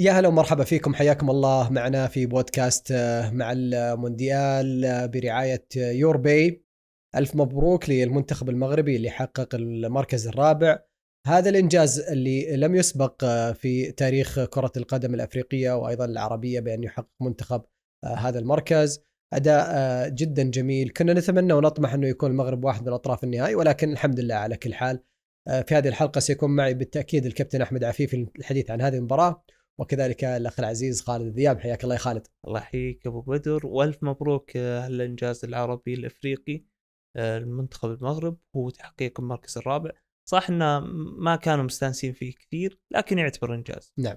يا هلا ومرحبا فيكم حياكم الله معنا في بودكاست آه، مع المونديال آه، برعاية يور باي. ألف مبروك للمنتخب المغربي اللي حقق المركز الرابع. هذا الإنجاز اللي لم يسبق آه، في تاريخ كرة القدم الأفريقية وأيضا العربية بأن يحقق منتخب هذا المركز. أداء جدا جميل. كنا نتمنى ونطمح أنه يكون المغرب واحد من أطراف النهائي ولكن الحمد لله على كل حال. في هذه الحلقة سيكون معي بالتأكيد الكابتن أحمد عفيفي للحديث عن هذه المباراة. وكذلك الأخ العزيز خالد الذياب حياك الله يا خالد. الله يحييك أبو بدر. وألف مبروك آه، هالإنجاز العربي الإفريقي آه، المنتخب المغرب. هو تحقيق المركز الرابع. صح إنه ما كانوا مستانسين فيه كثير لكن يعتبر إنجاز. نعم.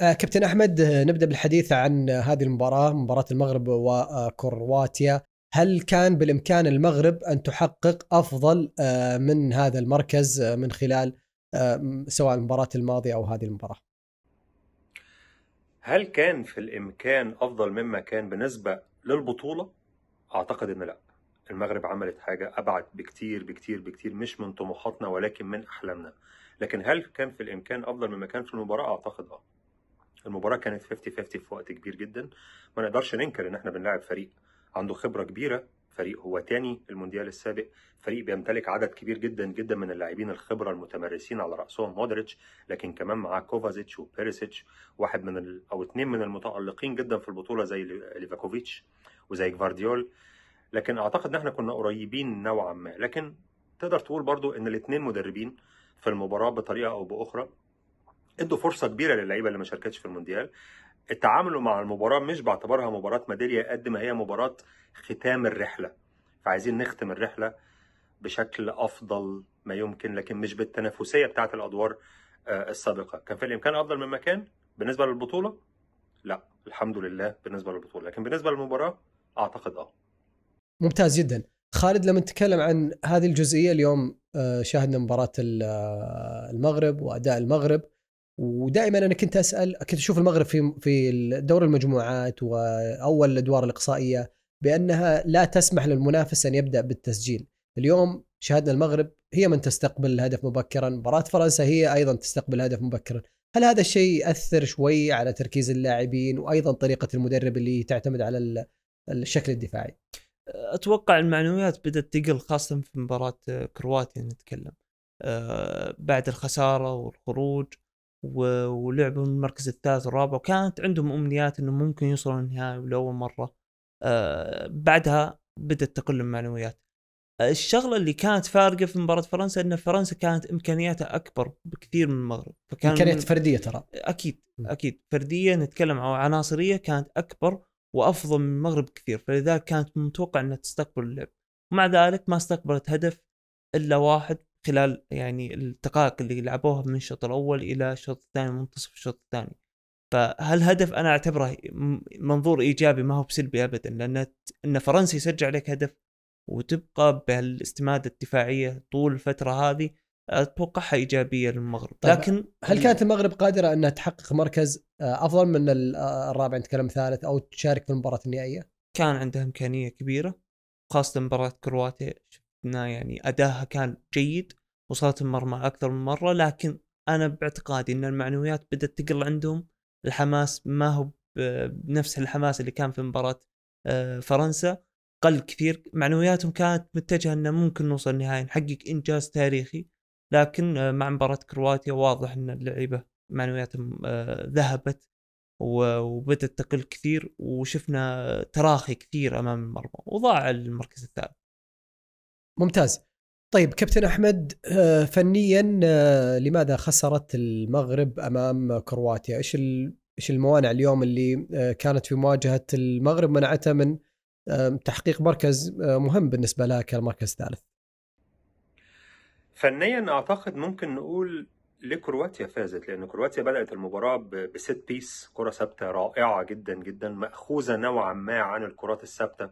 آه، كابتن أحمد نبدأ بالحديث عن هذه المباراة مباراة المغرب وكرواتيا هل كان بالإمكان المغرب أن تحقق أفضل من هذا المركز من خلال سواء المباراة الماضية أو هذه المباراة؟ هل كان في الإمكان أفضل مما كان بالنسبة للبطولة؟ أعتقد إن لأ. المغرب عملت حاجة أبعد بكتير بكتير بكتير مش من طموحاتنا ولكن من أحلامنا. لكن هل كان في الإمكان أفضل مما كان في المباراة؟ أعتقد آه. المباراة كانت 50 50 في وقت كبير جدا. ما نقدرش ننكر إن إحنا بنلاعب فريق عنده خبرة كبيرة فريق هو تاني المونديال السابق. فريق بيمتلك عدد كبير جدا جدا من اللاعبين الخبرة المتمرسين على رأسهم مودريتش لكن كمان معاه كوفازيتش وبيريسيتش واحد من ال... أو اثنين من المتألقين جدا في البطولة زي ليفاكوفيتش وزي جفارديول. لكن أعتقد إن إحنا كنا قريبين نوعا ما. لكن تقدر تقول برضو إن الاثنين مدربين في المباراة بطريقة أو بأخرى إدوا فرصة كبيرة للعيبة اللي ما شاركتش في المونديال. التعامل مع المباراة مش بعتبرها مباراة ميدالية قد ما هي مباراة ختام الرحلة. فعايزين نختم الرحلة بشكل أفضل ما يمكن لكن مش بالتنافسية بتاعة الأدوار آه، السابقة. كان في الإمكان أفضل مما كان؟ بالنسبة للبطولة؟ لا الحمد لله بالنسبة للبطولة. لكن بالنسبة للمباراة أعتقد آه. ممتاز جدا. خالد لما نتكلم عن هذه الجزئية اليوم آه، شاهدنا مباراة آه، المغرب وأداء المغرب ودائما أنا كنت أسأل كنت أشوف المغرب في في دور المجموعات وأول الأدوار الإقصائية بأنها لا تسمح للمنافس أن يبدأ بالتسجيل. اليوم شاهدنا المغرب هي من تستقبل الهدف مبكرا مباراة فرنسا هي أيضا تستقبل الهدف مبكرا. هل هذا الشيء يأثر شوي على تركيز اللاعبين وأيضا طريقة المدرب اللي تعتمد على الشكل الدفاعي؟ أتوقع المعنويات بدأت تقل خاصة في مباراة كرواتيا نتكلم. آه، بعد الخسارة والخروج. ولعبوا المركز الثالث والرابع وكانت عندهم أمنيات إنه ممكن يوصلوا النهائي لأول مرة. آه، بعدها بدأت تقل المعنويات. الشغلة اللي كانت فارقة في مباراة فرنسا إن فرنسا كانت إمكانياتها أكبر بكثير من المغرب فكان امكانيات فردية ترى. أكيد أكيد. فرديه نتكلم عن عناصرية كانت أكبر وأفضل من المغرب كثير فلذلك كانت متوقع إنها تستقبل اللعب. ومع ذلك ما استقبلت هدف إلا واحد خلال يعني الدقائق اللي لعبوها من الشوط الأول إلى الشوط الثاني منتصف الشوط الثاني فهالهدف أنا أعتبره منظور إيجابي ما هو بسلبي ابدا لأن إن فرنسا يسجل عليك هدف وتبقى بالاستمادة الدفاعية طول الفترة هذه أتوقعها إيجابية للمغرب طيب لكن هل كانت المغرب قادرة أنها تحقق مركز آه، أفضل من آه، الرابع نتكلم ثالث أو تشارك في المباراة النهائية؟ كان عندها إمكانية كبيرة خاصة مباراة كرواتيا يعني أداها كان جيد وصلت المرمى أكثر من مرة لكن أنا باعتقادي إن المعنويات بدأت تقل عندهم الحماس ما هو بنفس الحماس اللي كان في مباراة آه، فرنسا قل كثير معنوياتهم كانت متجهة إنه ممكن نوصل النهائي نحقق إنجاز تاريخي لكن آه، مع مباراة كرواتيا واضح إن اللعيبة معنوياتهم آه، ذهبت وبدأت تقل كثير وشفنا تراخي كثير أمام المرمى وضاع المركز الثالث. ممتاز. طيب كابتن أحمد فنيا لماذا خسرت المغرب أمام كرواتيا؟ إيش إيش الموانع اليوم اللي آه، كانت في مواجهة المغرب منعتها من تحقيق مركز آه، مهم بالنسبة لها كالمركز الثالث؟ فنيا أعتقد ممكن نقول ليه كرواتيا فازت لأن كرواتيا بدأت المباراة ب set piece كرة ثابتة رائعة جدا جدا مأخوذة نوعا ما عن الكرات الثابتة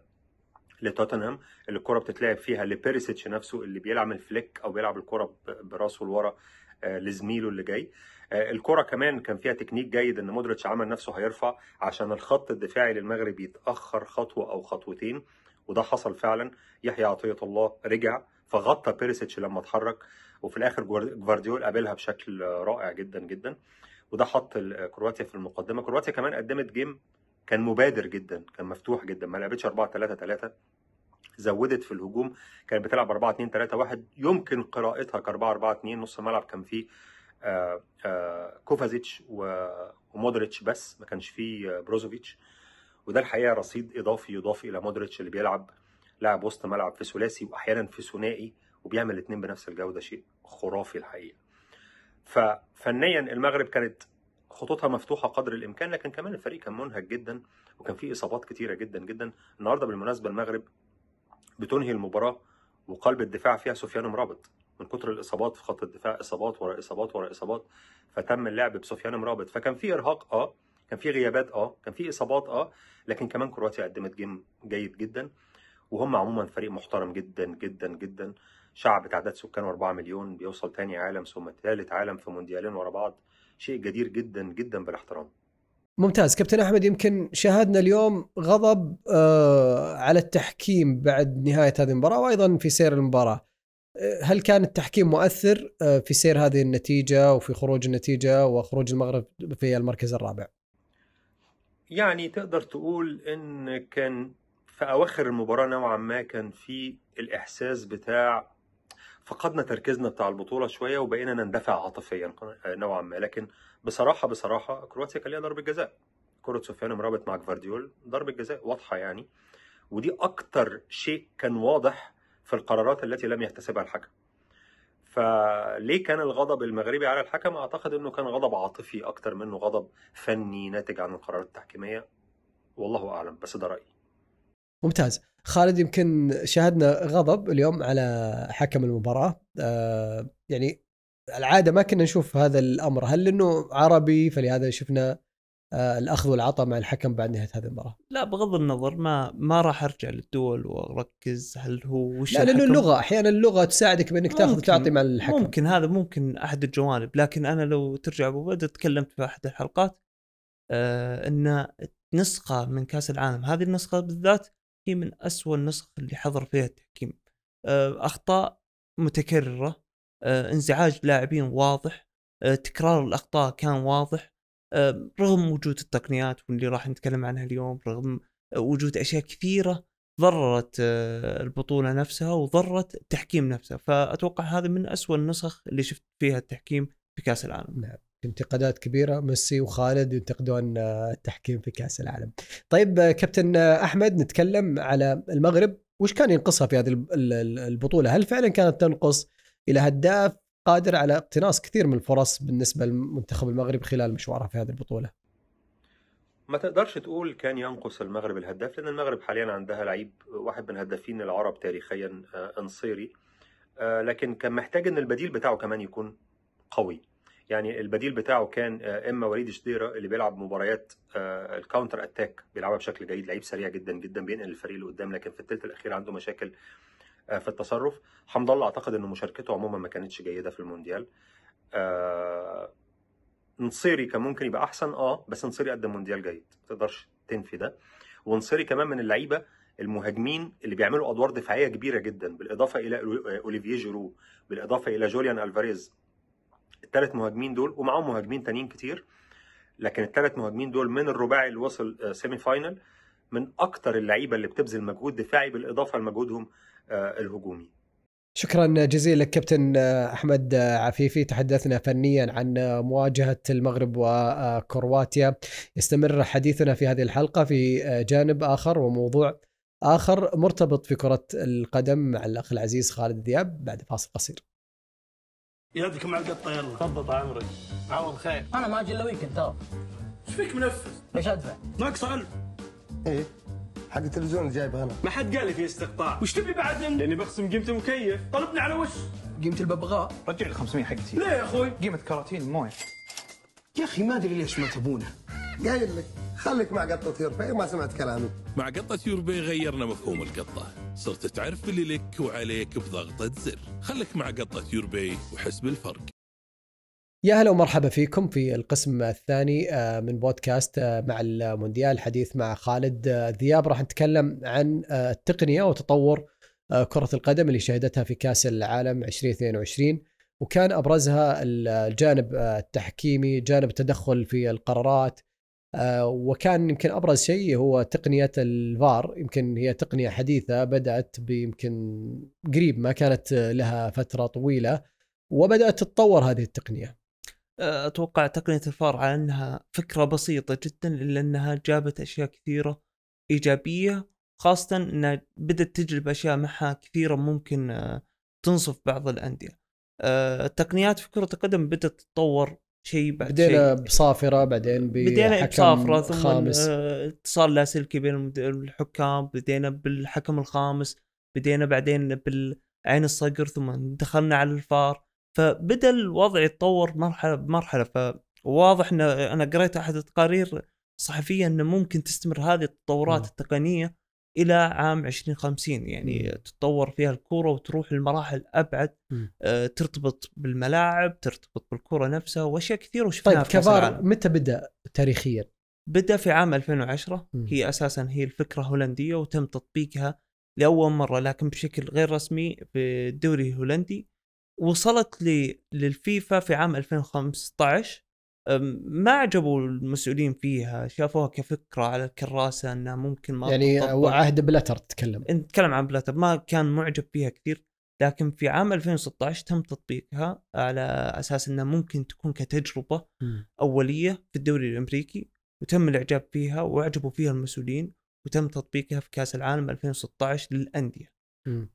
لتوتنهام اللي الكرة بتتلعب فيها لبيريسيتش نفسه اللي بيلعب ال flick أو بيلعب الكرة براسه لورا آه، لزميله اللي جاي. آه، الكرة كمان كان فيها تكنيك جيد إن مودريتش عمل نفسه هيرفع عشان الخط الدفاعي للمغرب يتأخر خطوة أو خطوتين وده حصل فعلا. يحيى عطية الله رجع فغطى بيريسيتش لما اتحرك وفي الآخر جفارديول قابلها بشكل رائع جدا جدا. وده حط كرواتيا في المقدمة. كرواتيا كمان قدمت game كان مبادر جدا كان مفتوح جدا ما لعبتش 4 3 3 زودت في الهجوم كانت بتلعب 4 2 3 1 يمكن قراءتها ك 4 4 2 نص الملعب كان فيه آه، آه، كوفازيتش ومودريتش بس ما كانش فيه آه، بروزوفيتش. وده الحقيقة رصيد إضافي يضاف إلى مودريتش اللي بيلعب لاعب وسط ملعب في ثلاثي واحيانا في ثنائي وبيعمل الاثنين بنفس الجودة شيء خرافي الحقيقة. ففنيا المغرب كانت خطوطها مفتوحة قدر الإمكان لكن كمان الفريق كان منهك جدا وكان فيه إصابات كتيرة جدا جدا. النهارده بالمناسبة المغرب بتنهي المباراة وقلب الدفاع فيها سفيان مرابط. من كتر الإصابات في خط الدفاع إصابات ورا إصابات ورا إصابات فتم اللعب بسفيان مرابط. فكان في إرهاق آه. كان في غيابات آه. كان في إصابات آه. لكن كمان كرواتيا قدمت جيم جيد جدا وهم عموما فريق محترم جدا جدا جدا. شعب تعداد سكانه 4 مليون بيوصل تاني عالم ثم ثالث عالم في مونديالين ورا بعض. شيء جدير جدا جدا بالاحترام. ممتاز. كابتن أحمد يمكن شاهدنا اليوم غضب آه على التحكيم بعد نهاية هذه المباراة وأيضا في سير المباراة. آه، هل كان التحكيم مؤثر آه، في سير هذه النتيجة وفي خروج النتيجة وخروج المغرب في المركز الرابع؟ يعني تقدر تقول إن كان في أواخر المباراة نوعا ما كان في الإحساس بتاع فقدنا تركيزنا بتاع البطولة شوية وبقينا نندفع عاطفيا نوعا ما. لكن بصراحة بصراحة كرواتيا كان ليها ضربة جزاء. كره سفيان مرابط مع جفارديول ضربة جزاء واضحة يعني. ودي أكتر شيء كان واضح في القرارات التي لم يحتسبها الحكم. فليه كان الغضب المغربي على الحكم؟ أعتقد إنه كان غضب عاطفي أكتر منه غضب فني ناتج عن القرارات التحكيمية. والله أعلم بس ده رأيي. ممتاز. خالد يمكن شاهدنا غضب اليوم على حكم المباراة. آه يعني العادة ما كنا نشوف هذا الأمر. هل إنه عربي؟ فلهذا شفنا آه الأخذ والعطاء مع الحكم بعد نهاية هذه المباراة. لا بغض النظر ما ما راح أرجع للدول وأركز هل هو وش لا لأنه؟ اللغة أحيانا اللغة تساعدك بإنك تأخذ ممكن- تعطي مع الحكم. ممكن هذا ممكن أحد الجوانب. لكن أنا لو ترجع أبو بدر تكلمت في أحد الحلقات آه إن نسخة من كأس العالم هذه النسخة بالذات هي من أسوأ النسخ اللي حضر فيها التحكيم. آه أخطاء متكررة آه انزعاج لاعبين واضح آه تكرار الأخطاء كان واضح رغم وجود التقنيات واللي راح نتكلم عنها اليوم رغم وجود أشياء كثيرة ضررت البطولة نفسها وضرت التحكيم نفسه. فأتوقع هذه من أسوأ النسخ اللي شفت فيها التحكيم في كأس العالم. نعم. انتقادات كبيرة ميسي وخالد ينتقدون آه، التحكيم في كأس العالم. طيب آه، كابتن آه، أحمد نتكلم على المغرب وش كان ينقصها في هذه الب- ال- ال- البطولة؟ هل فعلا كانت تنقص إلى هداف قادر على اقتناص كثير من الفرص بالنسبة للمنتخب المغربي خلال مشوارها في هذه البطولة؟ ما تقدرش تقول كان ينقص المغرب الهداف لأن المغرب حاليا عندها لعيب واحد من هدافين العرب تاريخيا أنصيري لكن كان محتاج إن البديل بتاعه كمان يكون قوي يعني البديل بتاعه كان آه، إما وليد شديرة اللي بيلعب مباريات آه، ال counter attack بيلعبها بشكل جيد لعيب سريع جدا جدا بينقل الفريق لقدام لكن في الثلث الأخير عنده مشاكل آه، في التصرف. حمد الله أعتقد ان مشاركته عموما ما كانتش جيدة في المونديال. نصيري كان ممكن يبقى أحسن آه بس نصيري قدم مونديال جيد ما تقدرش تنفي ده. ونصيري كمان من اللعيبة المهاجمين اللي بيعملوا أدوار دفاعية كبيرة جدا بالإضافة إلى اوليفيه جيرو بالإضافة إلى جوليان ألفاريز. الثلاث مهاجمين دول ومعاهم مهاجمين تانيين كتير. لكن الثلاث مهاجمين دول من الرباعي اللي وصل آه، semi final من أكتر اللعيبة اللي بتبذل مجهود دفاعي بالإضافة لمجهودهم آه، الهجومي. شكرا جزيلا لك كابتن آه، أحمد آه، عفيفي. تحدثنا فنيا عن آه، مواجهة المغرب وكرواتيا. يستمر حديثنا في هذه الحلقة في آه، جانب آخر وموضوع آخر مرتبط في كرة القدم مع الأخ العزيز خالد دياب بعد فاصل قصير. يدك مع القطه يلا ضبط عمري عوض خير. أنا ما أجي إلا ويكند ترى إيش فيك منفذ؟ ليش أدفع؟ ناقص علم إيه. حق التلفزيون اللي جايبه أنا. ما حد قال لي في استقطاع وش تبي بعد مني؟ لأني بخصم قيمه المكيف طلبني على وش؟ قيمة الببغاء. رجع لي 500 حقتي ليه يا أخوي؟ قيمة كراتين موية. يا أخي ما أدري ليش ما تبونه. قايل لك. خليك مع قطة يرفع ما سمعت كلامي. مع قطة يوربي غيرنا مفهوم القطة. صرت تعرف اللي لك وعليك بضغطة زر خلك مع قطة يوربي وحس بالفرق. يا هلا ومرحبا فيكم في القسم الثاني آه، من بودكاست آه، مع المونديال حديث مع خالد آه، ذياب. راح نتكلم عن التقنية وتطور كرة القدم اللي شهدتها في كأس العالم 2022 وكان أبرزها الجانب التحكيمي جانب التدخل في القرارات وكان يمكن أبرز شيء هو تقنيه الفار. يمكن هي تقنية حديثة بدأت بيمكن قريب ما كانت لها فترة طويلة وبدأت تتطور هذه التقنية. أتوقع تقنية الفار على أنها فكرة بسيطة جدا إلا أنها جابت أشياء كثيرة إيجابية خاصة انها بدأت تجلب أشياء معها كثيرة ممكن آه، تنصف بعض الأندية. آه، التقنيات في كره القدم بدأت تتطور شيء بعد بدينا شيء بصافرة بعدين بدينا بصافرة ثم خامس. اتصال لاسلكي بين الحكام بدينا بالحكم الخامس بدينا بعدين بالعين الصقر ثم دخلنا على الفار. فبدأ الوضع يتطور مرحلة بمرحلة. فواضح إن أنا قريت أحد التقارير الصحفيه إنه ممكن تستمر هذه التطورات مم. التقنية. إلى عام 2050 يعني مم. تتطور فيها الكره وتروح لمراحل أبعد. آه، ترتبط بالملاعب ترتبط بالكره نفسها وأشياء كثيرة وشفناها طيب كفار. متى بدأ تاريخيا؟ بدأ في عام 2010 مم. هي أساسا هي الفكرة هولندية وتم تطبيقها لأول مرة لكن بشكل غير رسمي في الدوري الهولندي وصلت للفيفا في عام 2015 أم، ما عجبوا المسؤولين فيها شافوها كفكرة على الكراسه إنها ممكن ما يعني تطبق. عهد بلاتر تتكلم نتكلم عن بلاتر ما كان معجب فيها كثير لكن في عام 2016 تم تطبيقها على أساس إنها ممكن تكون كتجربة مم. أولية في الدوري الأمريكي وتم الإعجاب فيها وأعجبوا فيها المسؤولين وتم تطبيقها في كأس العالم 2016 للأندية مم.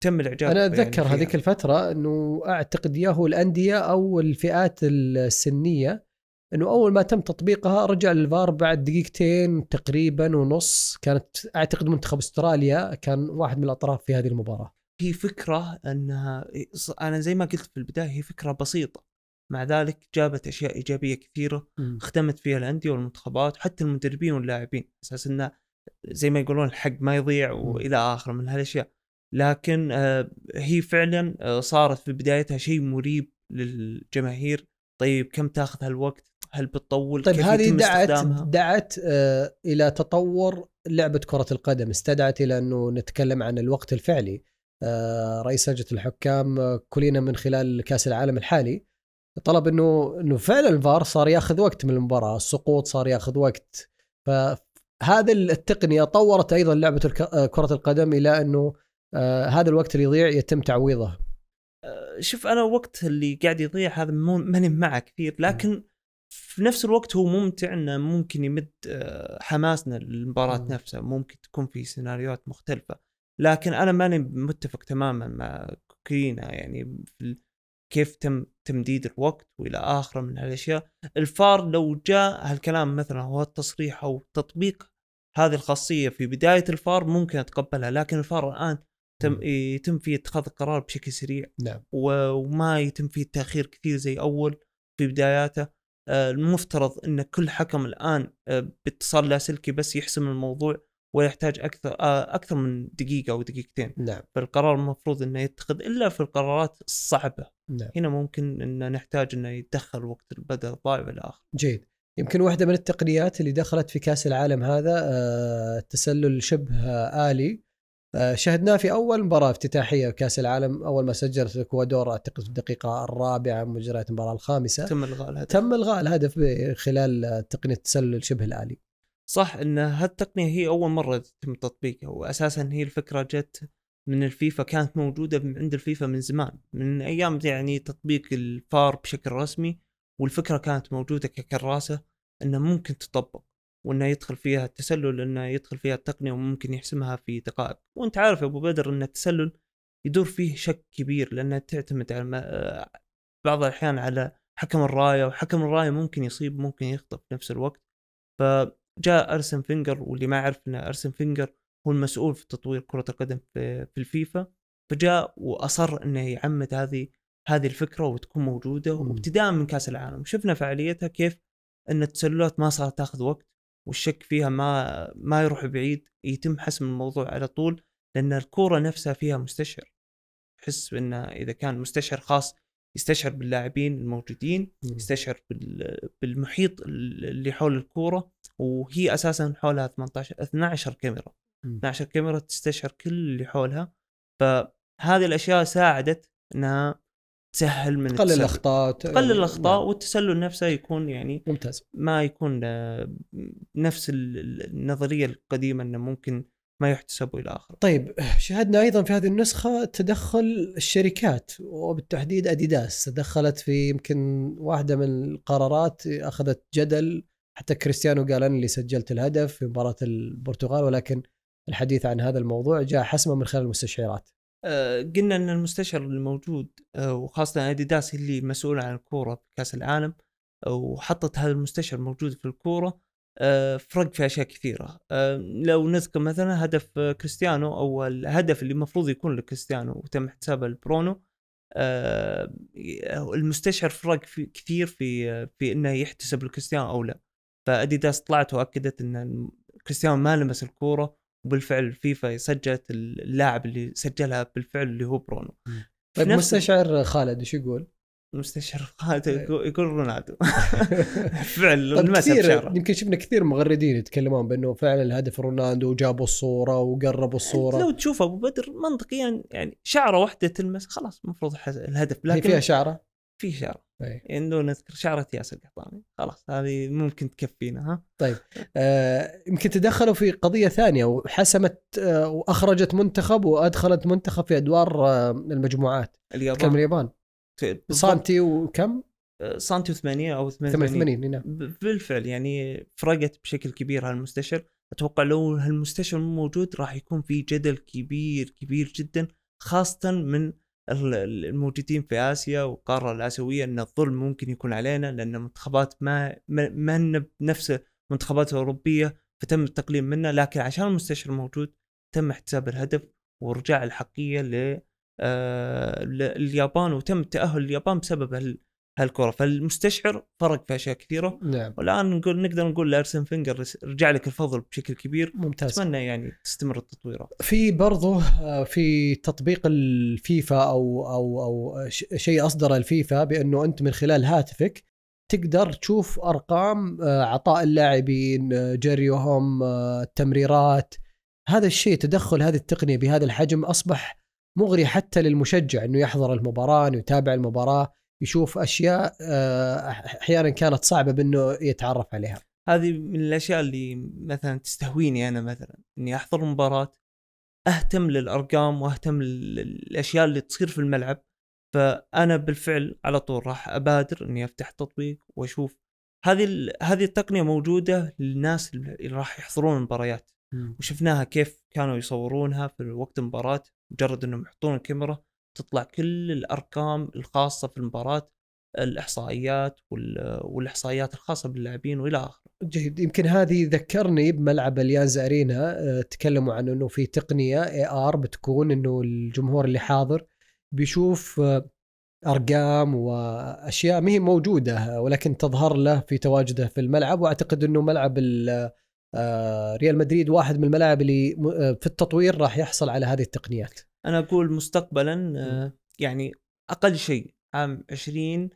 فتم الإعجاب أنا يعني أتذكر فيها. هذيك الفترة إنه أعتقد ياهو الأندية أو الفئات السنية إنه أول ما تم تطبيقها رجع للفار بعد دقيقتين تقريبا ونص. كانت أعتقد منتخب أستراليا كان واحد من الأطراف في هذه المباراة. هي فكرة أنها أنا زي ما قلت في البداية هي فكرة بسيطة. مع ذلك جابت أشياء إيجابية كثيرة خدمت فيها الأندية والمنتخبات حتى المدربين واللاعبين. أساس إنه زي ما يقولون الحق ما يضيع وإلى اخره من هالأشياء. لكن آه، هي فعلا آه، صارت في بدايتها شيء مريب للجماهير. طيب كم تاخذ هالوقت؟ هل بتطول؟ طيب هذه دعت استخدامها؟ دعت آه، إلى تطور لعبة كرة القدم. استدعت إلى أنه نتكلم عن الوقت الفعلي. آه، رئيس لجنة الحكام كلنا من خلال كأس العالم الحالي. طلب أنه أنه فعلا الفار صار ياخذ وقت من المباراة السقوط صار ياخذ وقت. فهذا التقنية طورت أيضا لعبة كرة القدم إلى أنه آه، هذا الوقت اللي يضيع يتم تعويضه. شوف أنا وقت اللي قاعد يضيع هذا ماني معه كثير لكن في نفس الوقت هو ممتع إنه ممكن يمد آه، حماسنا للمباراة مم. نفسها ممكن تكون في سيناريوهات مختلفة. لكن أنا ماني متفق تماما مع كوكينا يعني كيف تم تمديد الوقت وإلى آخره من هالأشياء. الفار لو جاء هالكلام مثلا هو التصريح أو تطبيق هذه الخاصية في بداية الفار ممكن أتقبلها لكن الفار الآن تم يتم فيه اتخاذ القرار بشكل سريع. نعم. وما يتم فيه التأخير كثير زي أول في بداياته. آه، المفترض إن كل حكم الآن آه، باتصال لاسلكي بس يحسم الموضوع ولا يحتاج أكثر آه، أكثر من دقيقة أو دقيقتين. نعم. فالقرار المفروض إنه يتخذ إلا في القرارات الصعبة. نعم. هنا ممكن ان نحتاج إنه يتدخل وقت البدل الضائع والى اخره جيد. يمكن واحدة من التقنيات اللي دخلت في كأس العالم هذا التسلل شبه آه، آه، شهدناه في أول مباراة افتتاحية كأس العالم أول ما سجلت الإكوادور أعتقد في الدقيقة الرابعة من مجريات المباراة الخامسة. تم الغاء الهدف. تم إلغاء الهدف خلال تقنية التسلل شبه الآلي. صح إن هالتقنية هي أول مرة يتم تطبيقها واساسا هي الفكرة جت من الفيفا كانت موجودة عند الفيفا من زمان من أيام يعني تطبيق الفار بشكل رسمي والفكرة كانت موجودة ككراسة إنه ممكن تطبق. وإنه يدخل فيها التسلل إنه يدخل فيها التقنية وممكن يحسمها في دقائق. وأنت عارف يا أبو بدر إن التسلل يدور فيه شك كبير لانها تعتمد على ما- بعض الأحيان على حكم الراية وحكم الراية ممكن يصيب ممكن يخطئ في نفس الوقت. فجاء أرسن فينجر واللي ما يعرف إن أرسن فينجر هو المسؤول في تطوير كرة القدم في, في الفيفا. فجاء وأصر إنه يعمد هذه هذه الفكرة وتكون موجودة. وابتداء من كأس العالم. شفنا فعاليتها كيف إن التسللات ما صارت تاخذ وقت. والشك فيها ما ما يروح بعيد يتم حسم الموضوع على طول لأن الكورة نفسها فيها مستشعر تحس انه إذا كان مستشعر خاص يستشعر باللاعبين الموجودين مم. يستشعر بال- بالمحيط اللي حول الكورة وهي أساسا حولها 18 12 كاميرا مم. 12 كاميرا تستشعر كل اللي حولها فهذه الأشياء ساعدت إنها تسهل من تقلل. الأخطاء تقلل الأخطاء نعم. والتسلل نفسه يكون يعني ممتاز ما يكون آه، نفس ال- ال- النظرية القديمة إنه ممكن ما يحتسب إلى آخره. طيب شاهدنا أيضا في هذه النسخة تدخل الشركات وبالتحديد أديداس تدخلت في يمكن واحدة من القرارات أخذت جدل حتى كريستيانو قال أنا اللي سجلت الهدف في مباراة البرتغال ولكن الحديث عن هذا الموضوع جاء حسمه من خلال المستشعرات قلنا إن المستشعر الموجود آه، وخاصة اديداس اللي مسؤوله عن الكورة في كأس العالم آه، وحطت هذا المستشعر موجود في الكورة آه، فرق في أشياء كثيرة. آه، لو نذكر مثلا هدف آه، كريستيانو أو الهدف اللي المفروض يكون لكريستيانو وتم احتسابه لبرونو آه، المستشعر فرق في كثير في آه، في إنه يحتسب لكريستيانو أو لا. فاديداس طلعت وأكدت إن كريستيانو ما لمس الكورة وبالفعل فيفا سجلت اللاعب اللي سجلها بالفعل اللي هو برونو. طيب مستشعر خالد إيش يقول؟ مستشعر خالد يقول يقول رونالدو. فعل طيب كثير يمكن شفنا كثير مغردين يتكلمون بأنه فعلا الهدف رونالدو وجابوا الصورة وقربوا الصورة. لو تشوف أبو بدر منطقيا يعني شعرة واحدة تلمس خلاص المفروض الهدف. هي لكن فيها شعرة؟ في شعره أي. يعني لو نذكر شعره ياسر القحطاني خلاص هذه ممكن تكفينا ها؟ آه، يمكن تدخلوا في قضية ثانية وحسمت آه، وأخرجت منتخب وأدخلت منتخب في أدوار آه، المجموعات. كم اليابان. اليابان بالضبط. سانتي وكم؟ سانتي 80 أو 88 88 نعم بالفعل يعني فرقت بشكل كبير هالمستشعر أتوقع لو هالمستشعر مو موجود راح يكون في جدل كبير كبير جدا خاصه من الموجودين في آسيا والقارة الآسيوية إن الظلم ممكن يكون علينا لأن المنتخبات ما ما هن بنفس المنتخبات الأوروبية فتم التقليل منها لكن عشان المستشعر موجود تم احتساب الهدف ورجاع الأحقية ل آه، لليابان وتم تأهل اليابان بسبب هالكرة. فالمستشعر فرق في أشياء كثيرة. نعم. والآن نقول نقدر نقول لأرسين فينجر رجع لك الفضل بشكل كبير. ممتاز. أتمنى يعني تستمر التطويرات في برضه آه، في تطبيق الفيفا أو أو أو شيء أصدر الفيفا بأنه أنت من خلال هاتفك تقدر تشوف أرقام آه، عطاء اللاعبين آه، جريهم التمريرات. هذا الشيء تدخل هذه التقنية بهذا الحجم أصبح مغري حتى للمشجع إنه يحضر المباراة إنه يتابع المباراة. يشوف أشياء آه، أحيانا كانت صعبة بأنه يتعرف عليها. هذه من الأشياء اللي مثلا تستهويني أنا مثلا إني أحضر مباراة أهتم للأرقام وأهتم للأشياء اللي تصير في الملعب. فأنا بالفعل على طول راح أبادر إني أفتح تطبيق وأشوف هذه هذه التقنية موجودة للناس اللي راح يحضرون المباريات. وشفناها كيف كانوا يصورونها في وقت المباراة مجرد إنهم يحطون الكاميرا تطلع كل الأرقام الخاصة في المباراة الإحصائيات وال- والإحصائيات الخاصة باللاعبين وإلى آخره. جيد يمكن هذه ذكرني بملعب اليانز أرينا آه، تكلموا عن إنه في تقنية اي ار بتكون إنه الجمهور اللي حاضر بيشوف آه، أرقام وأشياء ما هي موجودة ولكن تظهر له في تواجده في الملعب وأعتقد إنه ملعب آه، ريال مدريد واحد من الملاعب اللي في التطوير راح يحصل على هذه التقنيات. أنا أقول مستقبلا آه، يعني أقل شيء عام 20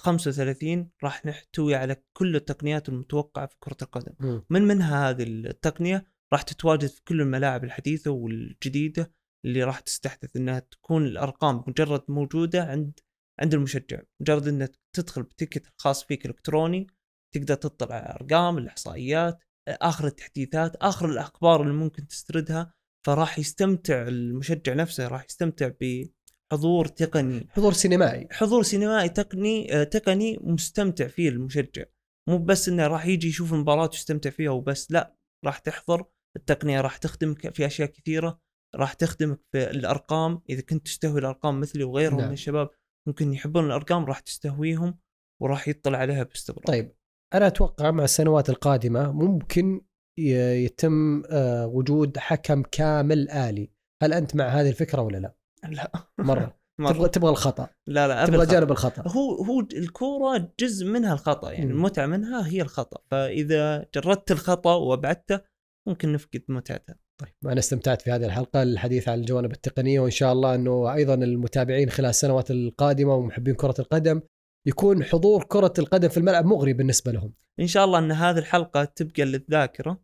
35 راح نحتوي على كل التقنيات المتوقعة في كرة القدم. مم. من منها هذه التقنية راح تتواجد في كل الملاعب الحديثة والجديدة اللي راح تستحدث إنها تكون الأرقام مجرد موجودة عند عند المشجع مجرد إنك تدخل بتيكت الخاص فيك الكتروني تقدر تطلع على الأرقام الإحصائيات آخر التحديثات آخر الأخبار اللي ممكن تستردها فراح يستمتع المشجع نفسه راح يستمتع بحضور تقني حضور سينمائي. حضور سينمائي تقني آه، تقني مستمتع فيه المشجع مو بس إنه راح يجي يشوف المباراه ويستمتع فيها وبس لا راح تحضر التقنية راح تخدمك في أشياء كثيرة راح تخدمك في الأرقام إذا كنت تستهوي الأرقام مثلي وغيرهم نعم. من الشباب ممكن يحبون الأرقام راح تستهويهم وراح يطلع عليها باستمرار طيب أنا أتوقع مع السنوات القادمة ممكن يتم آه، وجود حكم كامل آلي. هل أنت مع هذه الفكرة ولا لا؟ لا مرة مرة. تبغى تبغى الخطأ لا لا تبغى الخطأ. جانب الخطأ هو هو الكورة جزء منها الخطأ يعني. المتعة منها هي الخطأ فإذا جردت الخطأ وأبعدته ممكن نفقد متعتها طيب أنا استمتعت في هذه الحلقة الحديث عن الجوانب التقنية وإن شاء الله إنه أيضا المتابعين خلال السنوات القادمة ومحبين كرة القدم يكون حضور كرة القدم في الملعب مغري بالنسبة لهم. إن شاء الله أن هذه الحلقة تبقى للذاكرة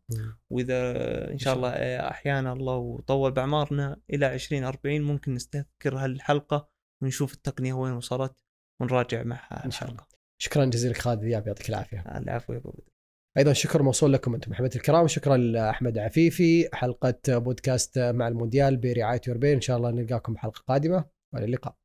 وإذا إن شاء الله أحيانا الله وطول باعمارنا إلى 20 40 ممكن نستذكر هالحلقة ونشوف التقنية وين وصلت ونراجع معها إن شاء الله الحلقة. شكرا جزيلا لك خالد دياب يعطيك العافية العفو يا بدر. أيضا شكر موصول لكم أنتم احبتي الكرام شكرا لأحمد عفيفي حلقة بودكاست مع المونديال برعاية يوربين إن شاء الله نلقاكم حلقة قادمة وإلى اللقاء